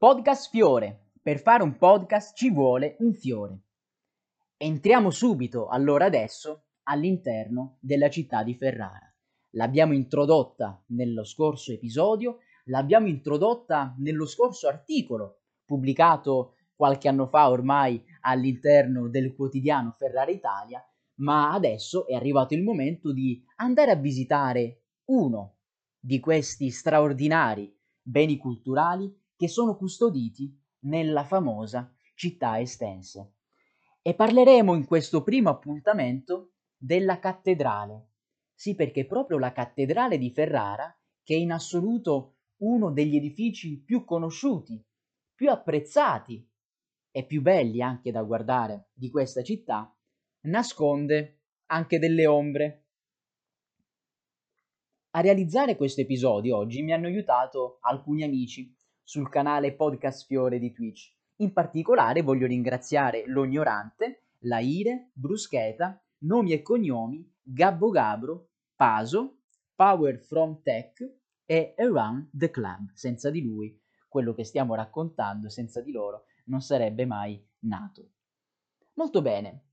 Podcast Fiore. Per fare un podcast ci vuole un fiore. Entriamo subito, allora adesso, all'interno della città di Ferrara. L'abbiamo introdotta nello scorso episodio, l'abbiamo introdotta nello scorso articolo pubblicato qualche anno fa ormai all'interno del quotidiano Ferrara Italia, ma adesso è arrivato il momento di andare a visitare uno di questi straordinari beni culturali che sono custoditi nella famosa città estense. E parleremo in questo primo appuntamento della cattedrale. Sì, perché proprio la cattedrale di Ferrara, che è in assoluto uno degli edifici più conosciuti, più apprezzati e più belli anche da guardare di questa città, nasconde anche delle ombre. A realizzare questo episodio oggi mi hanno aiutato alcuni amici sul canale Podcast Fiore di Twitch. In particolare voglio ringraziare l'Ognorante, Laire, Bruscheta, Nomi e Cognomi, Gabbo Gabro, Paso, Power from Tech e Around the Club. Senza di lui, quello che stiamo raccontando, senza di loro, non sarebbe mai nato. Molto bene.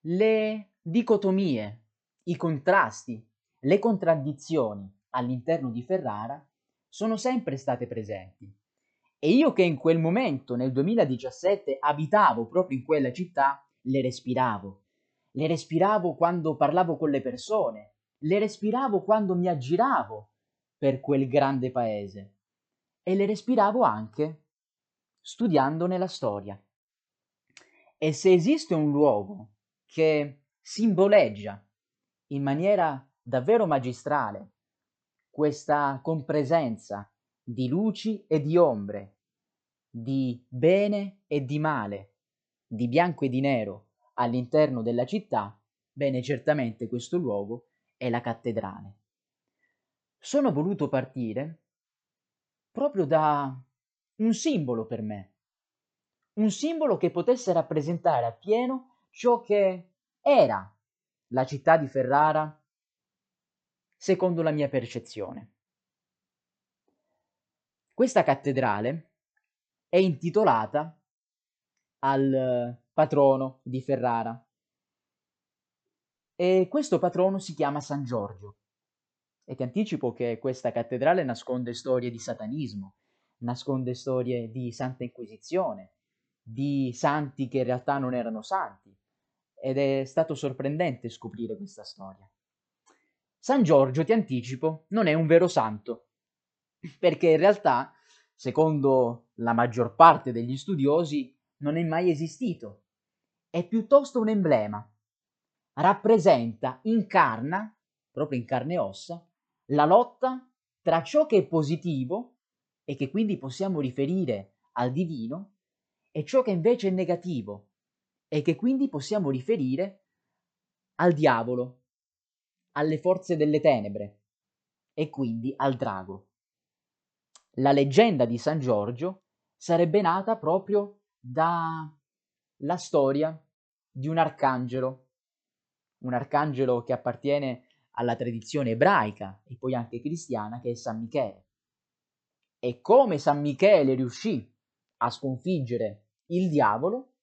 Le dicotomie, i contrasti, le contraddizioni all'interno di Ferrara sono sempre state presenti. E io che in quel momento, nel 2017, abitavo proprio in quella città, le respiravo. Le respiravo quando parlavo con le persone, le respiravo quando mi aggiravo per quel grande paese e le respiravo anche studiandone la storia. E se esiste un luogo che simboleggia in maniera davvero magistrale questa compresenza di luci e di ombre, di bene e di male, di bianco e di nero all'interno della città, bene certamente questo luogo è la cattedrale. Sono voluto partire proprio da un simbolo per me, un simbolo che potesse rappresentare appieno ciò che era la città di Ferrara secondo la mia percezione. Questa cattedrale è intitolata al patrono di Ferrara e questo patrono si chiama San Giorgio. E ti anticipo che questa cattedrale nasconde storie di satanismo, nasconde storie di Santa Inquisizione, di santi che in realtà non erano santi, ed è stato sorprendente scoprire questa storia. San Giorgio, ti anticipo, non è un vero santo, perché in realtà, secondo la maggior parte degli studiosi, non è mai esistito. È piuttosto un emblema. Rappresenta, incarna, proprio in carne e ossa, la lotta tra ciò che è positivo e che quindi possiamo riferire al divino e ciò che invece è negativo e che quindi possiamo riferire al diavolo, alle forze delle tenebre e quindi al drago. La leggenda di San Giorgio sarebbe nata proprio dalla storia di un arcangelo, un arcangelo che appartiene alla tradizione ebraica e poi anche cristiana che è San Michele. E come San Michele riuscì a sconfiggere il diavolo,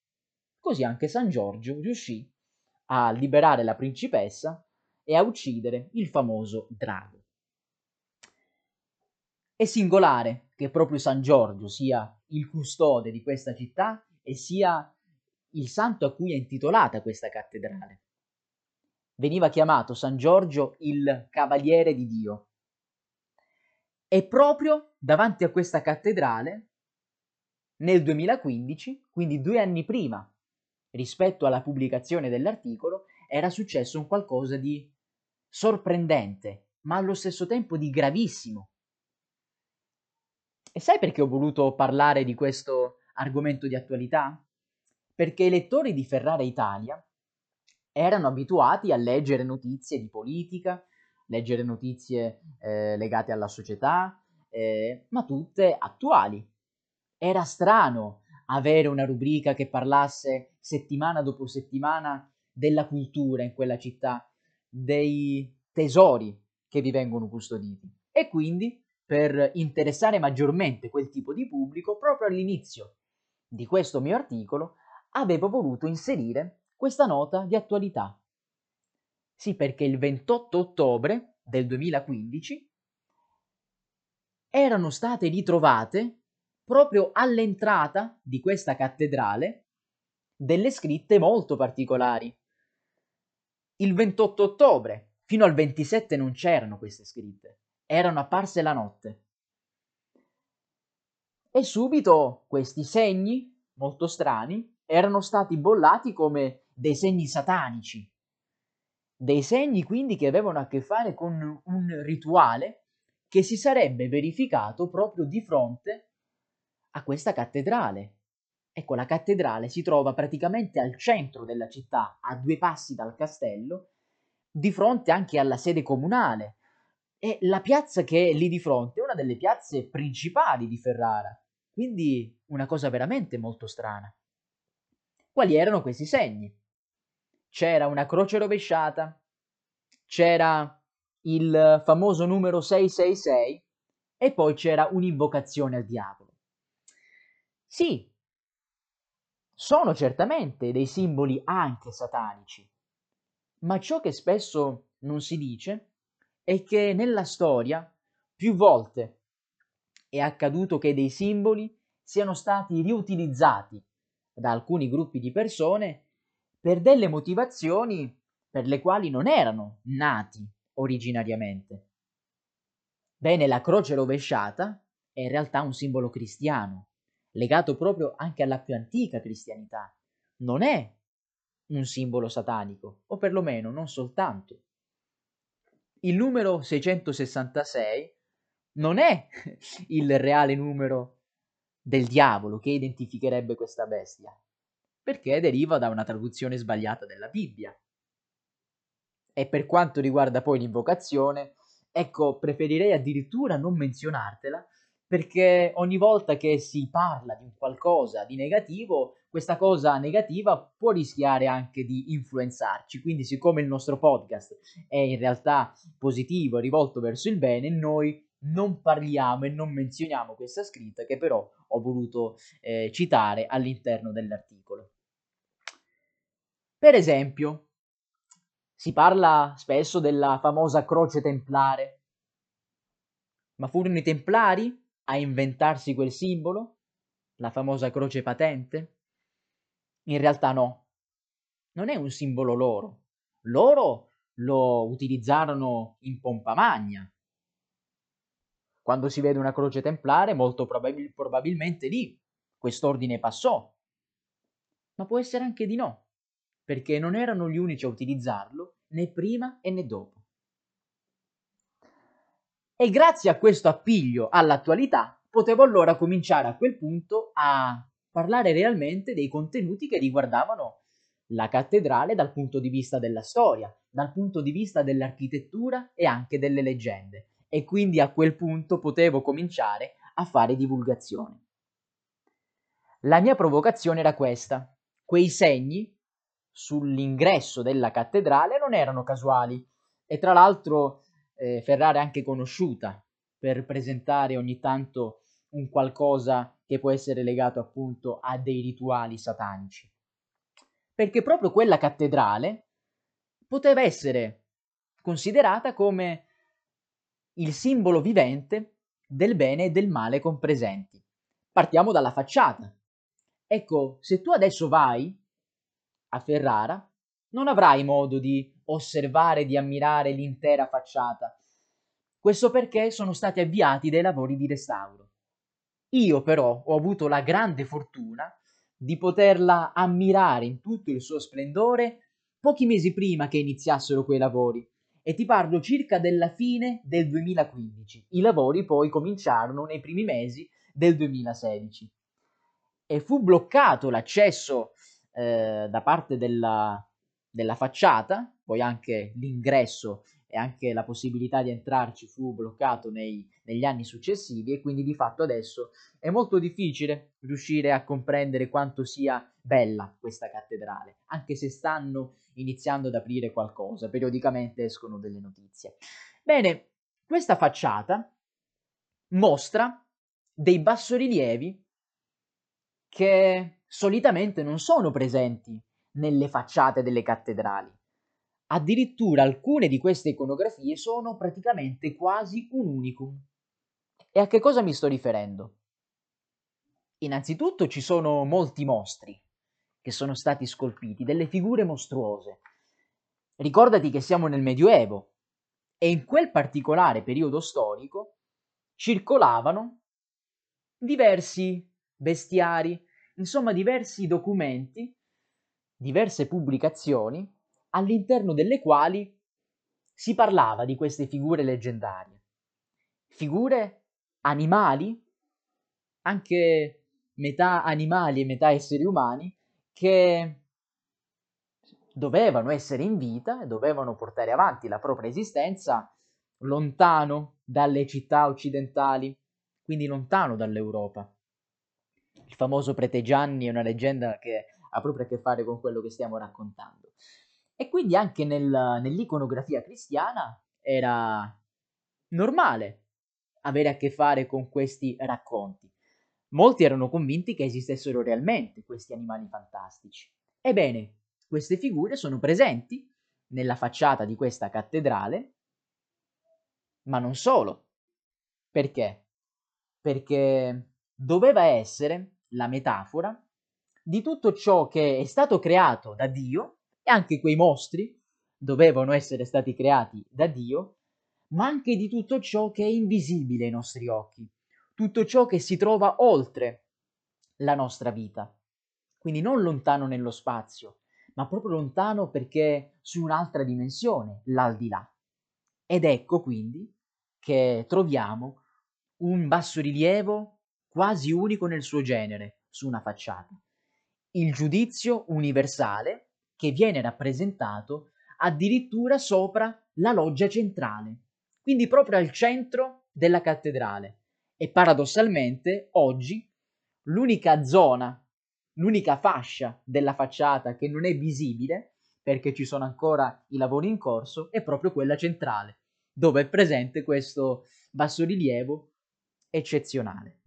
così anche San Giorgio riuscì a liberare la principessa e a uccidere il famoso drago. È singolare che proprio San Giorgio sia il custode di questa città e sia il santo a cui è intitolata questa cattedrale. Veniva chiamato San Giorgio il Cavaliere di Dio. E proprio davanti a questa cattedrale, nel 2015, quindi due anni prima rispetto alla pubblicazione dell'articolo, era successo un qualcosa di sorprendente, ma allo stesso tempo di gravissimo. E sai perché ho voluto parlare di questo argomento di attualità? Perché i lettori di Ferrara Italia erano abituati a leggere notizie di politica, leggere notizie eh, legate alla società, eh, ma tutte attuali. Era strano avere una rubrica che parlasse settimana dopo settimana della cultura in quella città, dei tesori che vi vengono custoditi. E quindi per interessare maggiormente quel tipo di pubblico, proprio all'inizio di questo mio articolo avevo voluto inserire questa nota di attualità. Sì, perché il 28 ottobre del 2015 erano state ritrovate proprio all'entrata di questa cattedrale delle scritte molto particolari. Il 28 ottobre, fino al 27 non c'erano queste scritte, erano apparse la notte. E subito questi segni, molto strani, erano stati bollati come dei segni satanici. Dei segni quindi che avevano a che fare con un rituale che si sarebbe verificato proprio di fronte a questa cattedrale, Ecco, la cattedrale si trova praticamente al centro della città, a due passi dal castello, di fronte anche alla sede comunale. E la piazza che è lì di fronte è una delle piazze principali di Ferrara, quindi una cosa veramente molto strana. Quali erano questi segni? C'era una croce rovesciata, c'era il famoso numero 666 e poi c'era un'invocazione al diavolo. Sì, sono certamente dei simboli anche satanici, ma ciò che spesso non si dice è che nella storia più volte è accaduto che dei simboli siano stati riutilizzati da alcuni gruppi di persone per delle motivazioni per le quali non erano nati originariamente. Bene, la croce rovesciata è in realtà un simbolo cristiano legato proprio anche alla più antica cristianità. Non è un simbolo satanico, o perlomeno non soltanto. Il numero 666 non è il reale numero del diavolo che identificherebbe questa bestia, perché deriva da una traduzione sbagliata della Bibbia. E per quanto riguarda poi l'invocazione, ecco, preferirei addirittura non menzionartela, perché ogni volta che si parla di qualcosa di negativo, questa cosa negativa può rischiare anche di influenzarci. Quindi, siccome il nostro podcast è in realtà positivo, rivolto verso il bene, noi non parliamo e non menzioniamo questa scritta che però ho voluto eh, citare all'interno dell'articolo. Per esempio, si parla spesso della famosa croce templare. Ma furono i templari a inventarsi quel simbolo? La famosa croce patente? In realtà no, non è un simbolo loro. Loro lo utilizzarono in pompa magna. Quando si vede una croce templare, molto probabil- probabilmente lì quest'ordine passò. Ma può essere anche di no, perché non erano gli unici a utilizzarlo né prima e né dopo. E grazie a questo appiglio all'attualità potevo allora cominciare a quel punto a parlare realmente dei contenuti che riguardavano la cattedrale dal punto di vista della storia, dal punto di vista dell'architettura e anche delle leggende. E quindi a quel punto potevo cominciare a fare divulgazione. La mia provocazione era questa. Quei segni sull'ingresso della cattedrale non erano casuali e tra l'altro eh, Ferrara è anche conosciuta per presentare ogni tanto un qualcosa che può essere legato appunto a dei rituali satanici. Perché proprio quella cattedrale poteva essere considerata come il simbolo vivente del bene e del male compresenti. Partiamo dalla facciata. Ecco, se tu adesso vai a Ferrara, non avrai modo di osservare di ammirare l'intera facciata. Questo perché sono stati avviati dei lavori di restauro. Io però ho avuto la grande fortuna di poterla ammirare in tutto il suo splendore pochi mesi prima che iniziassero quei lavori e ti parlo circa della fine del 2015. I lavori poi cominciarono nei primi mesi del 2016 e fu bloccato l'accesso eh, da parte della, della facciata, poi anche l'ingresso e anche la possibilità di entrarci fu bloccato nei, negli anni successivi e quindi di fatto adesso è molto difficile riuscire a comprendere quanto sia bella questa cattedrale, anche se stanno iniziando ad aprire qualcosa, periodicamente escono delle notizie. Bene, questa facciata mostra dei bassorilievi che solitamente non sono presenti nelle facciate delle cattedrali. Addirittura alcune di queste iconografie sono praticamente quasi un unicum. E a che cosa mi sto riferendo? Innanzitutto ci sono molti mostri che sono stati scolpiti, delle figure mostruose. Ricordati che siamo nel Medioevo e in quel particolare periodo storico circolavano diversi bestiari, insomma diversi documenti, diverse pubblicazioni all'interno delle quali si parlava di queste figure leggendarie. Figure animali, anche metà animali e metà esseri umani, che dovevano essere in vita e dovevano portare avanti la propria esistenza lontano dalle città occidentali, quindi lontano dall'Europa. Il famoso Prete Gianni è una leggenda che ha proprio a che fare con quello che stiamo raccontando. E quindi anche nel, nell'iconografia cristiana era normale avere a che fare con questi racconti. Molti erano convinti che esistessero realmente questi animali fantastici. Ebbene, queste figure sono presenti nella facciata di questa cattedrale, ma non solo. Perché? Perché doveva essere la metafora di tutto ciò che è stato creato da Dio, e anche quei mostri dovevano essere stati creati da Dio, ma anche di tutto ciò che è invisibile ai nostri occhi, tutto ciò che si trova oltre la nostra vita. Quindi non lontano nello spazio, ma proprio lontano perché su un'altra dimensione, l'aldilà. Ed ecco quindi che troviamo un bassorilievo quasi unico nel suo genere su una facciata. Il giudizio universale che viene rappresentato addirittura sopra la loggia centrale, quindi proprio al centro della cattedrale. E paradossalmente oggi l'unica zona, l'unica fascia della facciata che non è visibile, perché ci sono ancora i lavori in corso, è proprio quella centrale, dove è presente questo bassorilievo eccezionale.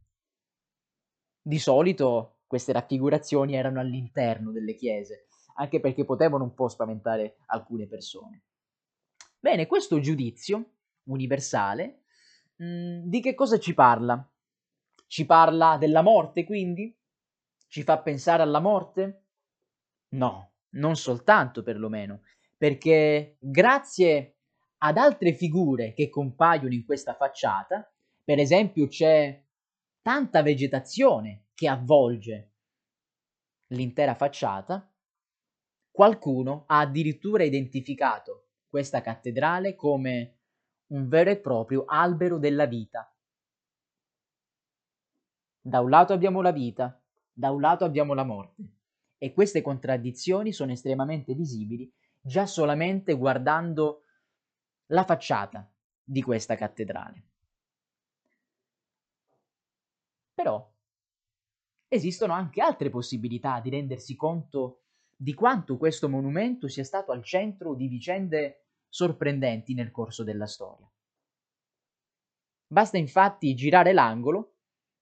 Di solito queste raffigurazioni erano all'interno delle chiese, anche perché potevano un po' spaventare alcune persone. Bene, questo giudizio universale mh, mm, di che cosa ci parla? Ci parla della morte, quindi? Ci fa pensare alla morte? No, non soltanto perlomeno, perché grazie ad altre figure che compaiono in questa facciata, per esempio c'è tanta vegetazione che avvolge l'intera facciata, qualcuno ha addirittura identificato questa cattedrale come un vero e proprio albero della vita. Da un lato abbiamo la vita, da un lato abbiamo la morte, e queste contraddizioni sono estremamente visibili già solamente guardando la facciata di questa cattedrale. Però esistono anche altre possibilità di rendersi conto di quanto questo monumento sia stato al centro di vicende sorprendenti nel corso della storia. Basta infatti girare l'angolo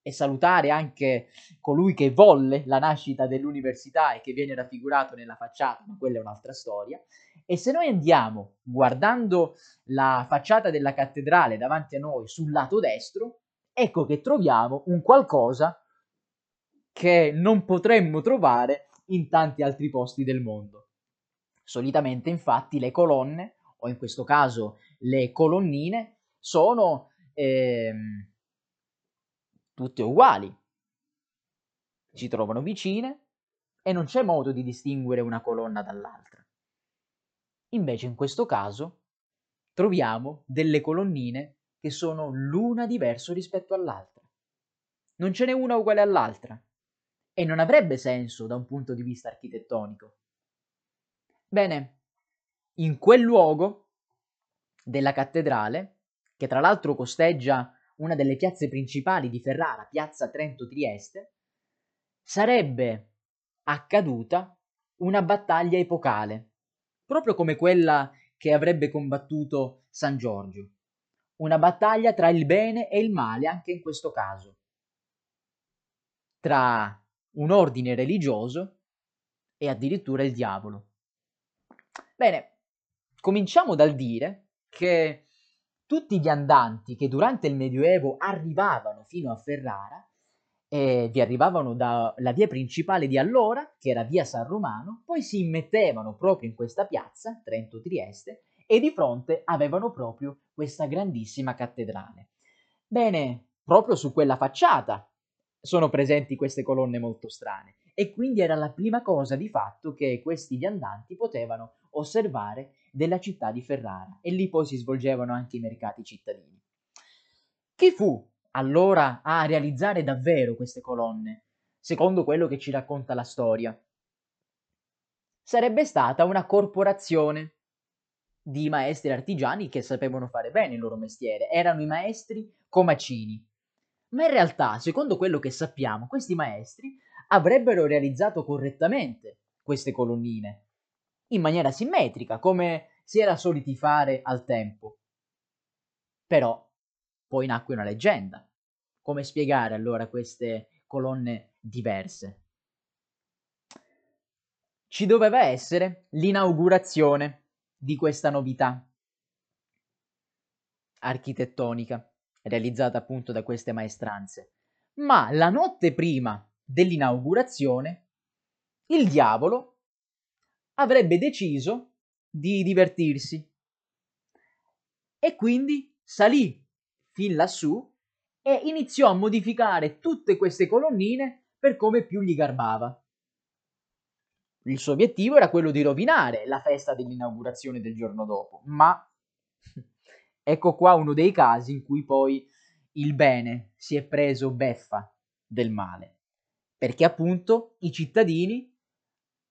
e salutare anche colui che volle la nascita dell'università e che viene raffigurato nella facciata, ma quella è un'altra storia. E se noi andiamo guardando la facciata della cattedrale davanti a noi sul lato destro, ecco che troviamo un qualcosa che non potremmo trovare in tanti altri posti del mondo. Solitamente infatti le colonne o in questo caso le colonnine, sono ehm, tutte uguali, si trovano vicine e non c'è modo di distinguere una colonna dall'altra. Invece in questo caso troviamo delle colonnine che sono l'una diverso rispetto all'altra. Non ce n'è una uguale all'altra e non avrebbe senso da un punto di vista architettonico. Bene, in quel luogo della cattedrale, che tra l'altro costeggia una delle piazze principali di Ferrara, piazza Trento Trieste, sarebbe accaduta una battaglia epocale, proprio come quella che avrebbe combattuto San Giorgio. una battaglia tra il bene e il male anche in questo caso, tra un ordine religioso e addirittura il diavolo. Bene, cominciamo dal dire che tutti gli andanti che durante il Medioevo arrivavano fino a Ferrara e vi arrivavano dalla via principale di allora, che era via San Romano, poi si immettevano proprio in questa piazza, Trento-Trieste, e di fronte avevano proprio questa grandissima cattedrale. Bene, proprio su quella facciata sono presenti queste colonne molto strane e quindi era la prima cosa di fatto che questi viandanti potevano osservare della città di Ferrara e lì poi si svolgevano anche i mercati cittadini. Chi fu allora a realizzare davvero queste colonne, secondo quello che ci racconta la storia? Sarebbe stata una corporazione di maestri artigiani che sapevano fare bene il loro mestiere, erano i maestri comacini. Ma in realtà, secondo quello che sappiamo, questi maestri avrebbero realizzato correttamente queste colonnine, in maniera simmetrica, come si era soliti fare al tempo. Però poi nacque una leggenda. Come spiegare allora queste colonne diverse? Ci doveva essere l'inaugurazione di questa novità architettonica realizzata appunto da queste maestranze. Ma la notte prima dell'inaugurazione, il diavolo avrebbe deciso di divertirsi e quindi salì fin lassù e iniziò a modificare tutte queste colonnine per come più gli garbava. Il suo obiettivo era quello di rovinare la festa dell'inaugurazione del giorno dopo, ma ecco qua uno dei casi in cui poi il bene si è preso beffa del male, perché appunto i cittadini,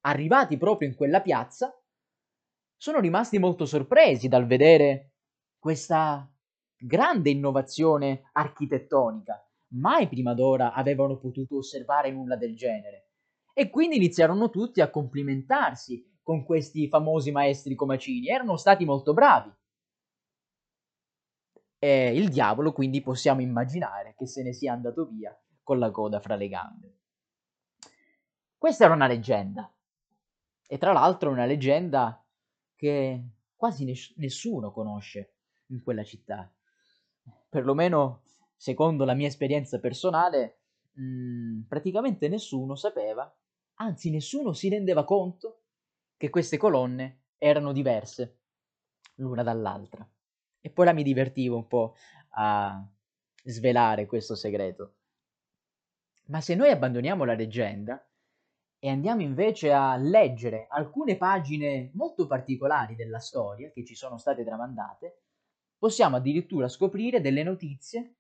arrivati proprio in quella piazza, sono rimasti molto sorpresi dal vedere questa grande innovazione architettonica. Mai prima d'ora avevano potuto osservare nulla del genere. E quindi iniziarono tutti a complimentarsi con questi famosi maestri comacini. Erano stati molto bravi. E il diavolo quindi possiamo immaginare che se ne sia andato via con la coda fra le gambe. Questa era una leggenda. E tra l'altro una leggenda che quasi ness- nessuno conosce in quella città perlomeno secondo la mia esperienza personale, mh, mhmm, praticamente nessuno sapeva, anzi nessuno si rendeva conto che queste colonne erano diverse l'una dall'altra. E poi là mi divertivo un po' a svelare questo segreto. Ma se noi abbandoniamo la leggenda e andiamo invece a leggere alcune pagine molto particolari della storia che ci sono state tramandate, possiamo addirittura scoprire delle notizie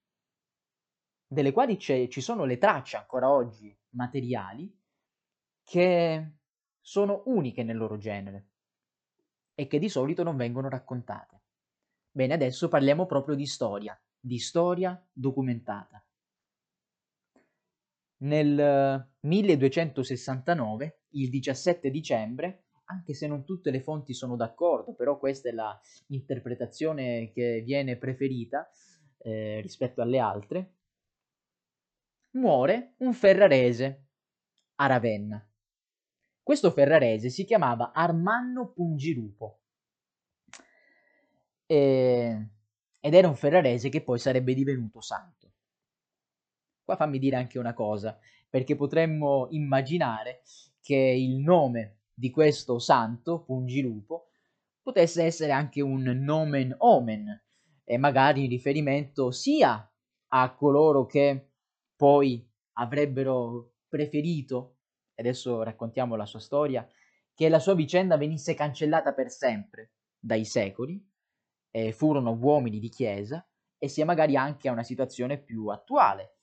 delle quali ci sono le tracce ancora oggi materiali che sono uniche nel loro genere e che di solito non vengono raccontate. Bene, adesso parliamo proprio di storia, di storia documentata. Nel 1269, il 17 dicembre, anche se non tutte le fonti sono d'accordo, però questa è la interpretazione che viene preferita eh, rispetto alle altre, muore un ferrarese a Ravenna. Questo ferrarese si chiamava Armanno Pungirupo e, ed era un ferrarese che poi sarebbe divenuto santo. Qua fammi dire anche una cosa, perché potremmo immaginare che il nome di questo santo, Pungilupo, potesse essere anche un nomen omen, e magari in riferimento sia a coloro che poi avrebbero preferito, adesso raccontiamo la sua storia, che la sua vicenda venisse cancellata per sempre dai secoli, e furono uomini di chiesa, e sia magari anche a una situazione più attuale,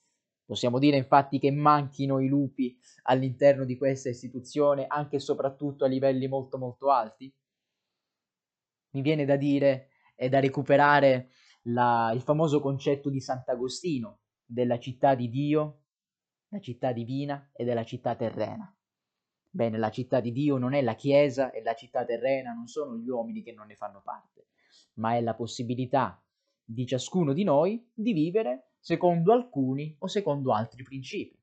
Possiamo dire infatti che manchino i lupi all'interno di questa istituzione anche e soprattutto a livelli molto molto alti? Mi viene da dire e da recuperare la, il famoso concetto di Sant'Agostino della città di Dio, la città divina e della città terrena. Bene, la città di Dio non è la Chiesa e la città terrena non sono gli uomini che non ne fanno parte, ma è la possibilità di ciascuno di noi di vivere secondo alcuni o secondo altri principi.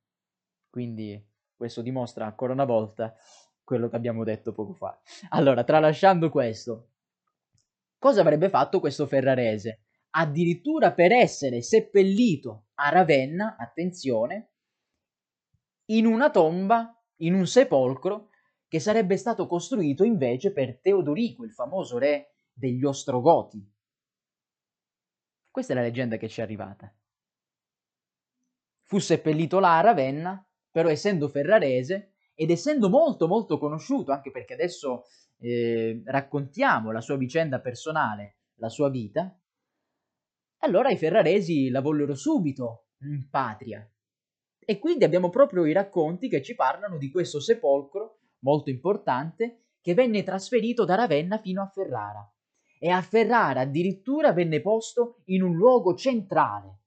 Quindi questo dimostra ancora una volta quello che abbiamo detto poco fa. Allora, tralasciando questo, cosa avrebbe fatto questo ferrarese? Addirittura per essere seppellito a Ravenna, attenzione, in una tomba, in un sepolcro che sarebbe stato costruito invece per Teodorico, il famoso re degli Ostrogoti. Questa è la leggenda che ci è arrivata. Fu seppellito là a Ravenna, però essendo ferrarese ed essendo molto molto conosciuto, anche perché adesso eh, raccontiamo la sua vicenda personale, la sua vita, allora i ferraresi la vollero subito in patria. E quindi abbiamo proprio i racconti che ci parlano di questo sepolcro molto importante che venne trasferito da Ravenna fino a Ferrara e a Ferrara addirittura venne posto in un luogo centrale,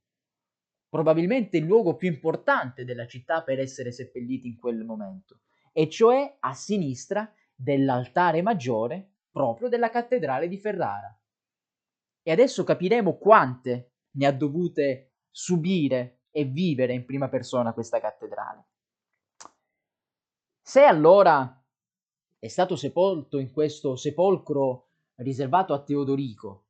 probabilmente il luogo più importante della città per essere seppelliti in quel momento, e cioè a sinistra dell'altare maggiore proprio della cattedrale di Ferrara. E adesso capiremo quante ne ha dovute subire e vivere in prima persona questa cattedrale. Se allora è stato sepolto in questo sepolcro riservato a Teodorico,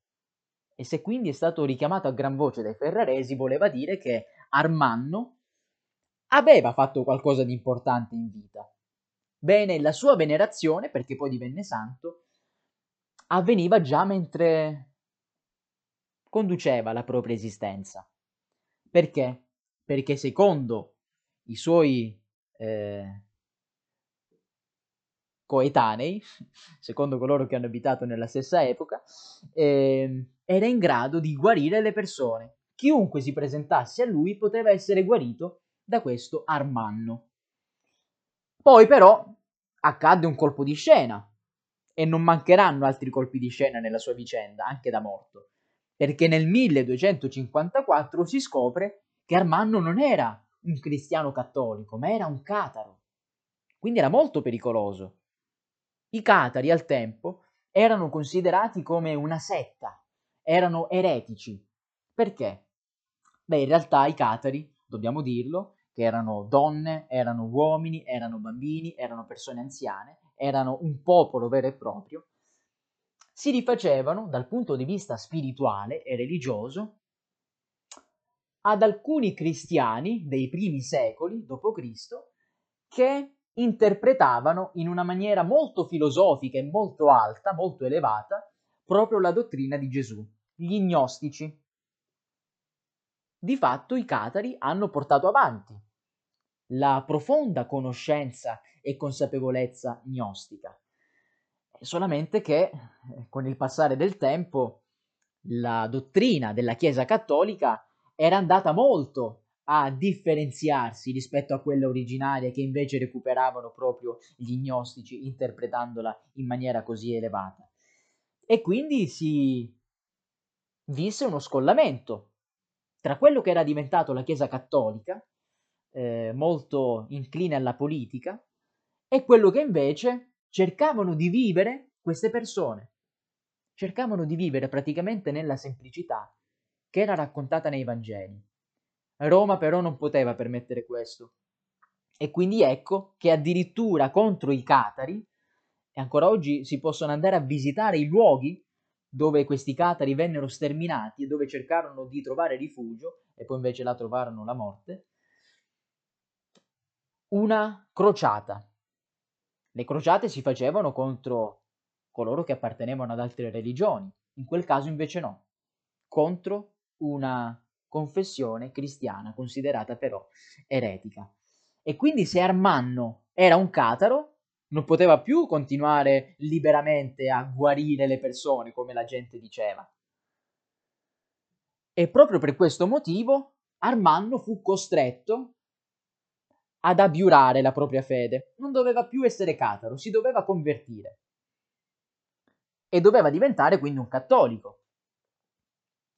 e se quindi è stato richiamato a gran voce dai ferraresi, voleva dire che Armanno aveva fatto qualcosa di importante in vita. Bene, la sua venerazione, perché poi divenne santo, avveniva già mentre conduceva la propria esistenza. Perché? Perché secondo i suoi eh, coetanei, secondo coloro che hanno abitato nella stessa epoca, eh, era in grado di guarire le persone. Chiunque si presentasse a lui poteva essere guarito da questo Armanno. Poi però accadde un colpo di scena e non mancheranno altri colpi di scena nella sua vicenda, anche da morto, perché nel 1254 si scopre che Armanno non era un cristiano cattolico, ma era un cataro. Quindi era molto pericoloso. I catari al tempo erano considerati come una setta, erano eretici. Perché? Beh, in realtà i catari, dobbiamo dirlo, che erano donne, erano uomini, erano bambini, erano persone anziane, erano un popolo vero e proprio, si rifacevano dal punto di vista spirituale e religioso ad alcuni cristiani dei primi secoli d.C. che interpretavano in una maniera molto filosofica e molto alta, molto elevata, proprio la dottrina di Gesù, gli gnostici. Di fatto i catari hanno portato avanti la profonda conoscenza e consapevolezza gnostica, solamente che eh, con il passare del tempo la dottrina della Chiesa cattolica era andata molto a differenziarsi rispetto a quella originaria che invece recuperavano proprio gli gnostici interpretandola in maniera così elevata. E quindi si visse uno scollamento tra quello che era diventato la Chiesa cattolica, eh, molto incline alla politica, e quello che invece cercavano di vivere queste persone. Cercavano di vivere praticamente nella semplicità che era raccontata nei Vangeli. Roma però non poteva permettere questo. E quindi ecco che addirittura contro i catari, e ancora oggi si possono andare a visitare i luoghi dove questi catari vennero sterminati e dove cercarono di trovare rifugio e poi invece là trovarono la morte, una crociata. Le crociate si facevano contro coloro che appartenevano ad altre religioni, in quel caso invece no, contro una confessione cristiana, considerata però eretica. E quindi se Armanno era un cataro, non poteva più continuare liberamente a guarire le persone, come la gente diceva. E proprio per questo motivo Armanno fu costretto ad abiurare la propria fede. Non doveva più essere cataro, si doveva convertire. E doveva diventare quindi un cattolico.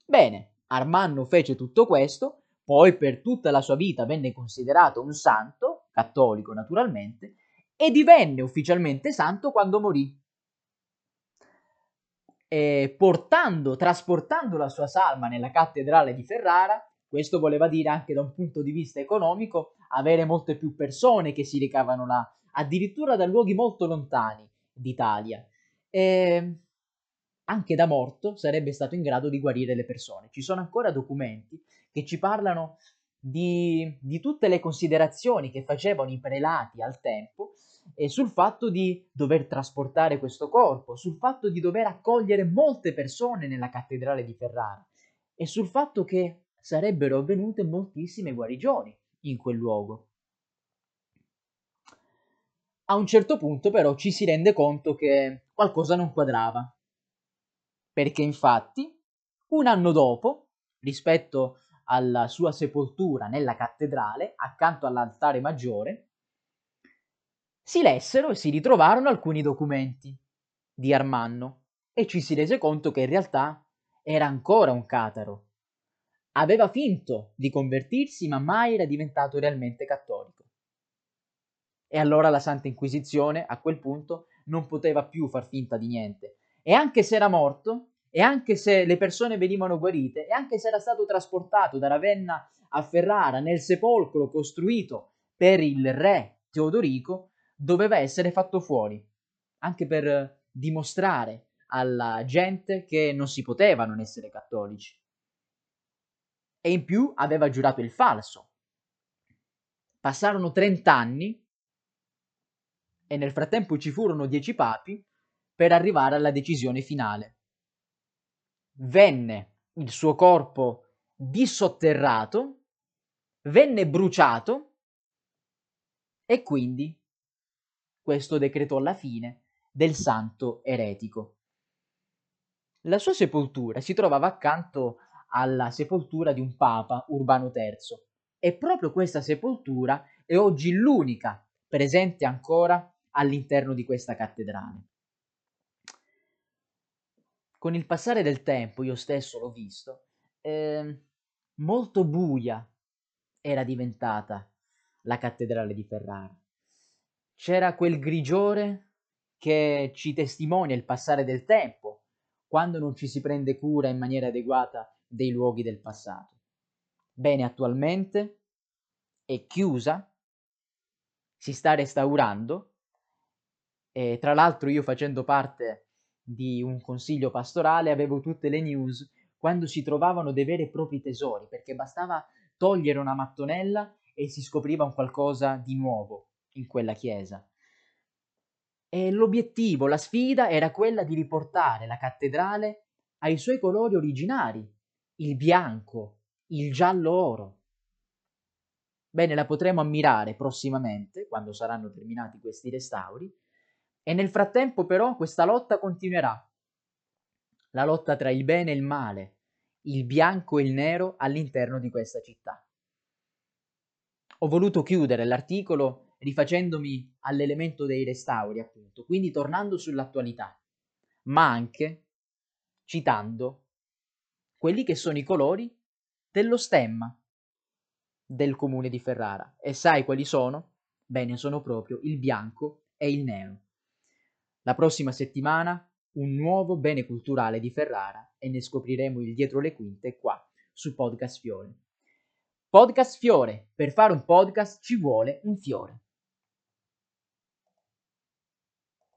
Bene, Armanno fece tutto questo, poi per tutta la sua vita venne considerato un santo, cattolico naturalmente, e divenne ufficialmente santo quando morì. e portando, trasportando la sua salma nella cattedrale di Ferrara, questo voleva dire anche da un punto di vista economico avere molte più persone che si recavano là, addirittura da luoghi molto lontani d'Italia. E anche da morto sarebbe stato in grado di guarire le persone. Ci sono ancora documenti che ci parlano di, di tutte le considerazioni che facevano i prelati al tempo e sul fatto di dover trasportare questo corpo, sul fatto di dover accogliere molte persone nella cattedrale di Ferrara e sul fatto che sarebbero avvenute moltissime guarigioni in quel luogo. A un certo punto però ci si rende conto che qualcosa non quadrava, perché infatti un anno dopo, rispetto alla sua sepoltura nella cattedrale, accanto all'altare maggiore, si lessero e si ritrovarono alcuni documenti di Armanno e ci si rese conto che in realtà era ancora un cataro. Aveva finto di convertirsi, ma mai era diventato realmente cattolico. E allora la Santa Inquisizione, a quel punto, non poteva più far finta di niente. E anche se era morto, e anche se le persone venivano guarite, e anche se era stato trasportato da Ravenna a Ferrara nel sepolcro costruito per il re Teodorico, doveva essere fatto fuori, anche per dimostrare alla gente che non si poteva non essere cattolici. E in più aveva giurato il falso. Passarono 30 anni e nel frattempo ci furono dieci papi per arrivare alla decisione finale venne il suo corpo dissotterrato, venne bruciato e quindi questo decretò la fine del santo eretico. La sua sepoltura si trovava accanto alla sepoltura di un papa, Urbano III, e proprio questa sepoltura è oggi l'unica presente ancora all'interno di questa cattedrale. Con il passare del tempo, io stesso l'ho visto, eh, molto buia era diventata la cattedrale di Ferrara. C'era quel grigiore che ci testimonia il passare del tempo, quando non ci si prende cura in maniera adeguata dei luoghi del passato. Bene, attualmente è chiusa, si sta restaurando e tra l'altro io facendo parte di un consiglio pastorale avevo tutte le news quando si trovavano dei veri e propri tesori, perché bastava togliere una mattonella e si scopriva un qualcosa di nuovo in quella chiesa. E l'obiettivo, la sfida era quella di riportare la cattedrale ai suoi colori originari, il bianco, il giallo oro. Bene, la potremo ammirare prossimamente, quando saranno terminati questi restauri, e nel frattempo però questa lotta continuerà. La lotta tra il bene e il male, il bianco e il nero all'interno di questa città. Ho voluto chiudere l'articolo rifacendomi all'elemento dei restauri, appunto, quindi tornando sull'attualità, ma anche citando quelli che sono i colori dello stemma del comune di Ferrara. E sai quali sono? Bene, sono proprio il bianco e il nero. La prossima settimana un nuovo bene culturale di Ferrara e ne scopriremo il dietro le quinte qua su Podcast Fiore. Podcast Fiore, per fare un podcast ci vuole un fiore.